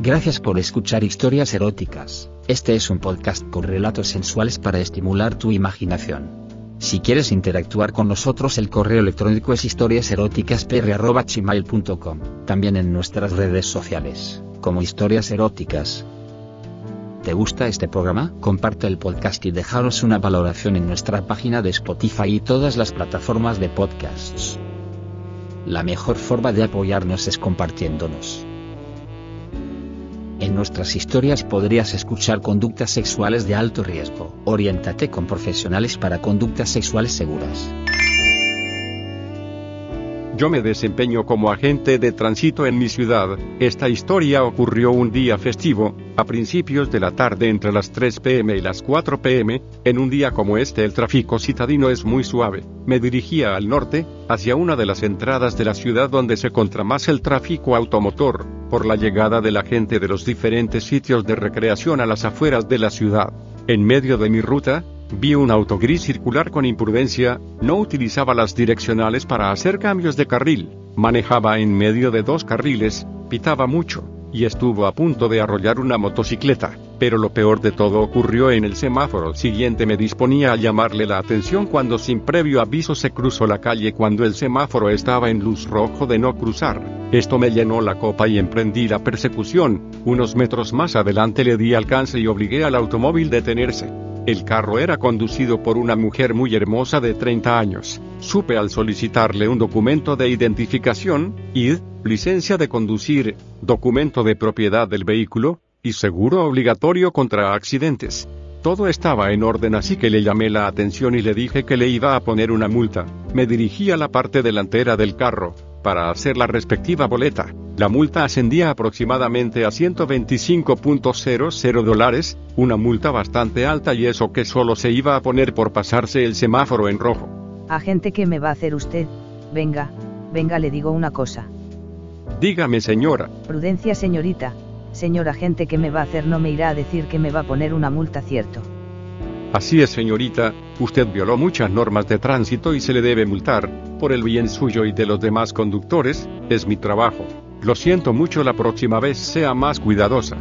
Gracias por escuchar historias eróticas. Este es un podcast con relatos sensuales para estimular tu imaginación. Si quieres interactuar con nosotros el correo electrónico es historiaseroticaspr.gmail.com, también en nuestras redes sociales, como historias eróticas. ¿Te gusta este programa? Comparte el podcast y dejaros una valoración en nuestra página de Spotify y todas las plataformas de podcasts. La mejor forma de apoyarnos es compartiéndonos. En nuestras historias podrías escuchar conductas sexuales de alto riesgo. Oriéntate con profesionales para conductas sexuales seguras. Yo me desempeño como agente de tránsito en mi ciudad. Esta historia ocurrió un día festivo, a principios de la tarde entre las 3 pm y las 4 pm. En un día como este el tráfico citadino es muy suave. Me dirigía al norte, hacia una de las entradas de la ciudad donde se contra más el tráfico automotor, por la llegada de la gente de los diferentes sitios de recreación a las afueras de la ciudad. En medio de mi ruta, Vi un auto gris circular con imprudencia, no utilizaba las direccionales para hacer cambios de carril, manejaba en medio de dos carriles, pitaba mucho, y estuvo a punto de arrollar una motocicleta. Pero lo peor de todo ocurrió en el semáforo siguiente. Me disponía a llamarle la atención cuando sin previo aviso se cruzó la calle cuando el semáforo estaba en luz rojo de no cruzar. Esto me llenó la copa y emprendí la persecución. Unos metros más adelante le di alcance y obligué al automóvil a detenerse. El carro era conducido por una mujer muy hermosa de 30 años. Supe al solicitarle un documento de identificación, ID, licencia de conducir, documento de propiedad del vehículo, y seguro obligatorio contra accidentes. Todo estaba en orden así que le llamé la atención y le dije que le iba a poner una multa. Me dirigí a la parte delantera del carro, para hacer la respectiva boleta. La multa ascendía aproximadamente a 125.00 dólares, una multa bastante alta y eso que solo se iba a poner por pasarse el semáforo en rojo. Agente, ¿qué me va a hacer usted? Venga, venga, le digo una cosa. Dígame señora. Prudencia señorita, señor agente, ¿qué me va a hacer? No me irá a decir que me va a poner una multa, ¿cierto? Así es señorita, usted violó muchas normas de tránsito y se le debe multar, por el bien suyo y de los demás conductores, es mi trabajo. Lo siento mucho, la próxima vez sea más cuidadosa.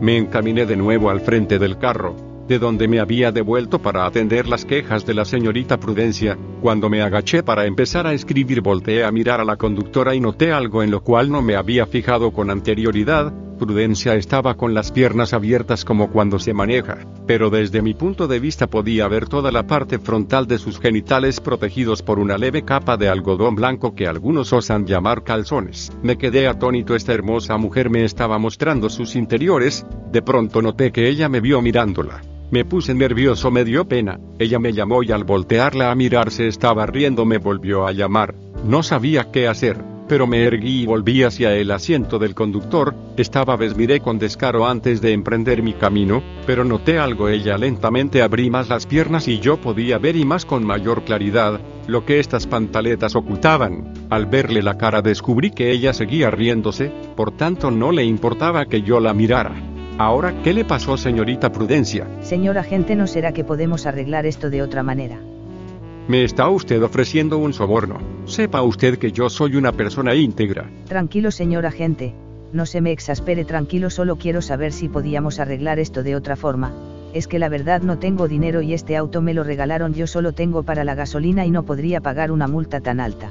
Me encaminé de nuevo al frente del carro, de donde me había devuelto para atender las quejas de la señorita Prudencia. Cuando me agaché para empezar a escribir volteé a mirar a la conductora y noté algo en lo cual no me había fijado con anterioridad, Prudencia estaba con las piernas abiertas como cuando se maneja, pero desde mi punto de vista podía ver toda la parte frontal de sus genitales protegidos por una leve capa de algodón blanco que algunos osan llamar calzones. Me quedé atónito, esta hermosa mujer me estaba mostrando sus interiores, de pronto noté que ella me vio mirándola. Me puse nervioso, me dio pena, ella me llamó y al voltearla a mirarse estaba riendo, me volvió a llamar. No sabía qué hacer pero me erguí y volví hacia el asiento del conductor, esta vez miré con descaro antes de emprender mi camino, pero noté algo ella lentamente abrí más las piernas y yo podía ver y más con mayor claridad, lo que estas pantaletas ocultaban. Al verle la cara descubrí que ella seguía riéndose, por tanto no le importaba que yo la mirara. Ahora, ¿qué le pasó señorita Prudencia? Señor agente, ¿no será que podemos arreglar esto de otra manera? Me está usted ofreciendo un soborno. Sepa usted que yo soy una persona íntegra. Tranquilo, señor agente. No se me exaspere tranquilo, solo quiero saber si podíamos arreglar esto de otra forma. Es que la verdad no tengo dinero y este auto me lo regalaron, yo solo tengo para la gasolina y no podría pagar una multa tan alta.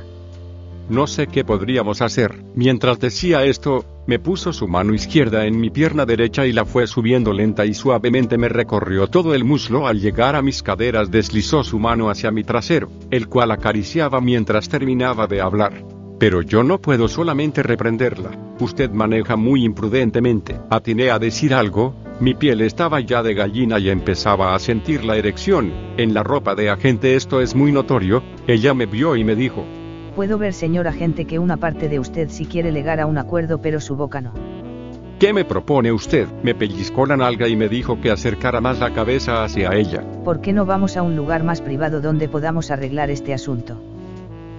No sé qué podríamos hacer. Mientras decía esto, me puso su mano izquierda en mi pierna derecha y la fue subiendo lenta y suavemente me recorrió todo el muslo al llegar a mis caderas deslizó su mano hacia mi trasero, el cual acariciaba mientras terminaba de hablar. Pero yo no puedo solamente reprenderla. Usted maneja muy imprudentemente. Atiné a decir algo, mi piel estaba ya de gallina y empezaba a sentir la erección. En la ropa de agente esto es muy notorio. Ella me vio y me dijo, Puedo ver, señor agente, que una parte de usted sí quiere llegar a un acuerdo, pero su boca no. ¿Qué me propone usted? Me pellizcó la nalga y me dijo que acercara más la cabeza hacia ella. ¿Por qué no vamos a un lugar más privado donde podamos arreglar este asunto?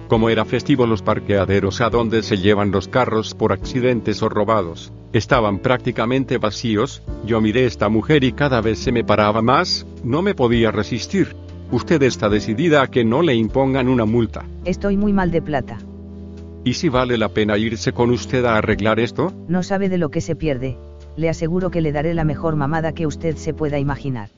Como era festivo los parqueaderos a donde se llevan los carros por accidentes o robados, estaban prácticamente vacíos, yo miré a esta mujer y cada vez se me paraba más, no me podía resistir. Usted está decidida a que no le impongan una multa. Estoy muy mal de plata. ¿Y si vale la pena irse con usted a arreglar esto? No sabe de lo que se pierde, le aseguro que le daré la mejor mamada que usted se pueda imaginar.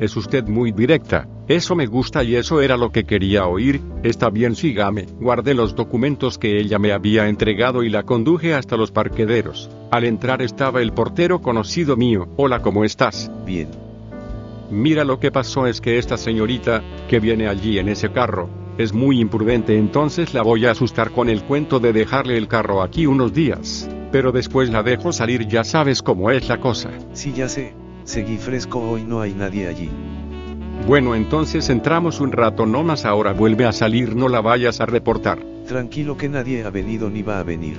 Es usted muy directa. Eso me gusta y eso era lo que quería oír. Está bien, sígame. Guardé los documentos que ella me había entregado y la conduje hasta los parquederos. Al entrar estaba el portero conocido mío. Hola, ¿cómo estás? Bien. Mira lo que pasó es que esta señorita, que viene allí en ese carro, es muy imprudente entonces la voy a asustar con el cuento de dejarle el carro aquí unos días. Pero después la dejo salir, ya sabes cómo es la cosa. Sí, ya sé. Seguí fresco hoy no hay nadie allí. Bueno, entonces entramos un rato no más ahora vuelve a salir, no la vayas a reportar. Tranquilo que nadie ha venido ni va a venir.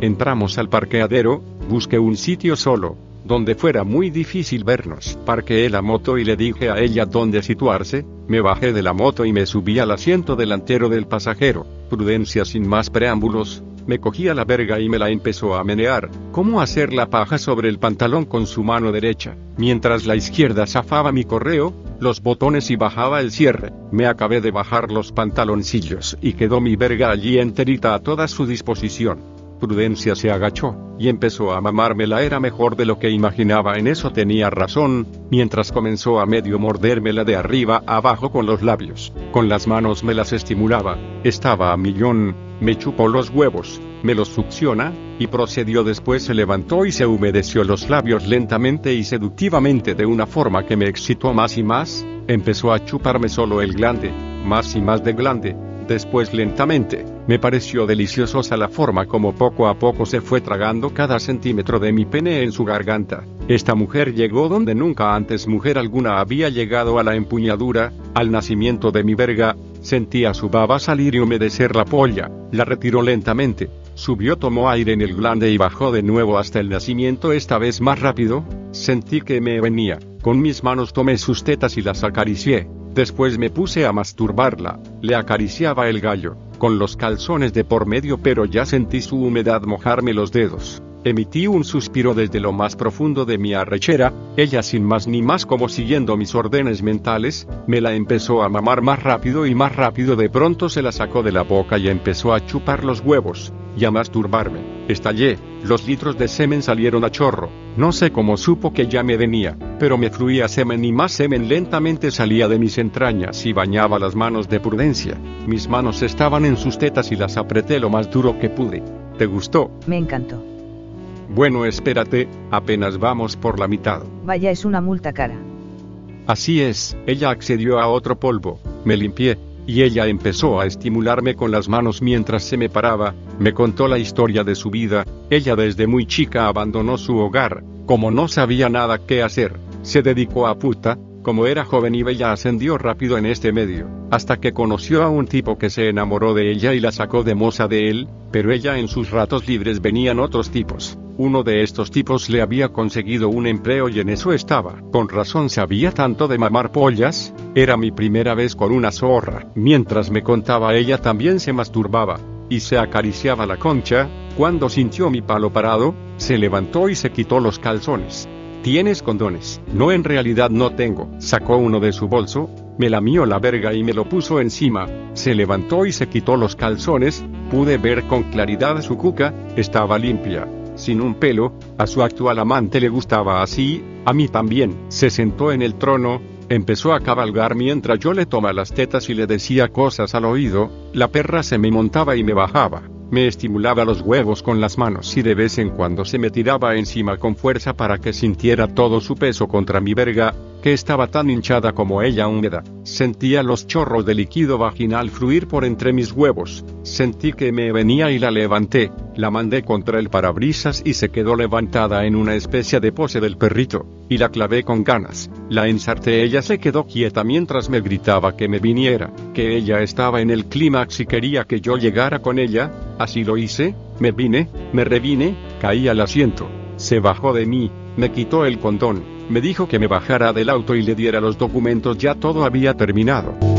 Entramos al parqueadero, busqué un sitio solo, donde fuera muy difícil vernos. Parqueé la moto y le dije a ella dónde situarse, me bajé de la moto y me subí al asiento delantero del pasajero. Prudencia sin más preámbulos, me cogía la verga y me la empezó a menear, como hacer la paja sobre el pantalón con su mano derecha, mientras la izquierda zafaba mi correo, los botones y bajaba el cierre. Me acabé de bajar los pantaloncillos y quedó mi verga allí enterita a toda su disposición. Prudencia se agachó, y empezó a mamármela. Era mejor de lo que imaginaba en eso tenía razón, mientras comenzó a medio mordérmela de arriba a abajo con los labios, con las manos me las estimulaba, estaba a millón, me chupó los huevos, me los succiona, y procedió después se levantó y se humedeció los labios lentamente y seductivamente de una forma que me excitó más y más, empezó a chuparme solo el glande, más y más de glande, después lentamente, me pareció deliciosa la forma como poco a poco se fue tragando cada centímetro de mi pene en su garganta. Esta mujer llegó donde nunca antes mujer alguna había llegado a la empuñadura, al nacimiento de mi verga, sentía su baba salir y humedecer la polla, la retiró lentamente, subió tomó aire en el glande y bajó de nuevo hasta el nacimiento. Esta vez más rápido, sentí que me venía, con mis manos tomé sus tetas y las acaricié, Después me puse a masturbarla, le acariciaba el gallo, con los calzones de por medio pero ya sentí su humedad mojarme los dedos. Emití un suspiro desde lo más profundo de mi arrechera, ella sin más ni más como siguiendo mis órdenes mentales, me la empezó a mamar más rápido y más rápido de pronto se la sacó de la boca y empezó a chupar los huevos, y a masturbarme. Estallé, los litros de semen salieron a chorro, no sé cómo supo que ya me venía, pero me fluía semen y más semen lentamente salía de mis entrañas y bañaba las manos de prudencia. Mis manos estaban en sus tetas y las apreté lo más duro que pude. ¿Te gustó? Me encantó. Bueno, espérate, apenas vamos por la mitad. Vaya, es una multa cara. Así es, ella accedió a otro polvo, me limpié, y ella empezó a estimularme con las manos mientras se me paraba, me contó la historia de su vida, ella desde muy chica abandonó su hogar, como no sabía nada qué hacer, se dedicó a puta, como era joven y bella ascendió rápido en este medio, hasta que conoció a un tipo que se enamoró de ella y la sacó de moza de él, pero ella en sus ratos libres venían otros tipos. Uno de estos tipos le había conseguido un empleo y en eso estaba. Con razón sabía tanto de mamar pollas, era mi primera vez con una zorra. Mientras me contaba ella también se masturbaba, y se acariciaba la concha, cuando sintió mi palo parado, se levantó y se quitó los calzones. ¿Tienes condones? No, en realidad no tengo. Sacó uno de su bolso, me lamió la verga y me lo puso encima. Se levantó y se quitó los calzones, pude ver con claridad su cuca, estaba limpia sin un pelo, a su actual amante le gustaba así, a mí también. Se sentó en el trono, empezó a cabalgar mientras yo le tomaba las tetas y le decía cosas al oído, la perra se me montaba y me bajaba. Me estimulaba los huevos con las manos y de vez en cuando se me tiraba encima con fuerza para que sintiera todo su peso contra mi verga, que estaba tan hinchada como ella húmeda. Sentía los chorros de líquido vaginal fluir por entre mis huevos. Sentí que me venía y la levanté, la mandé contra el parabrisas y se quedó levantada en una especie de pose del perrito, y la clavé con ganas. La ensarté, ella se quedó quieta mientras me gritaba que me viniera, que ella estaba en el clímax y quería que yo llegara con ella, así lo hice, me vine, me revine, caí al asiento, se bajó de mí, me quitó el condón, me dijo que me bajara del auto y le diera los documentos, ya todo había terminado.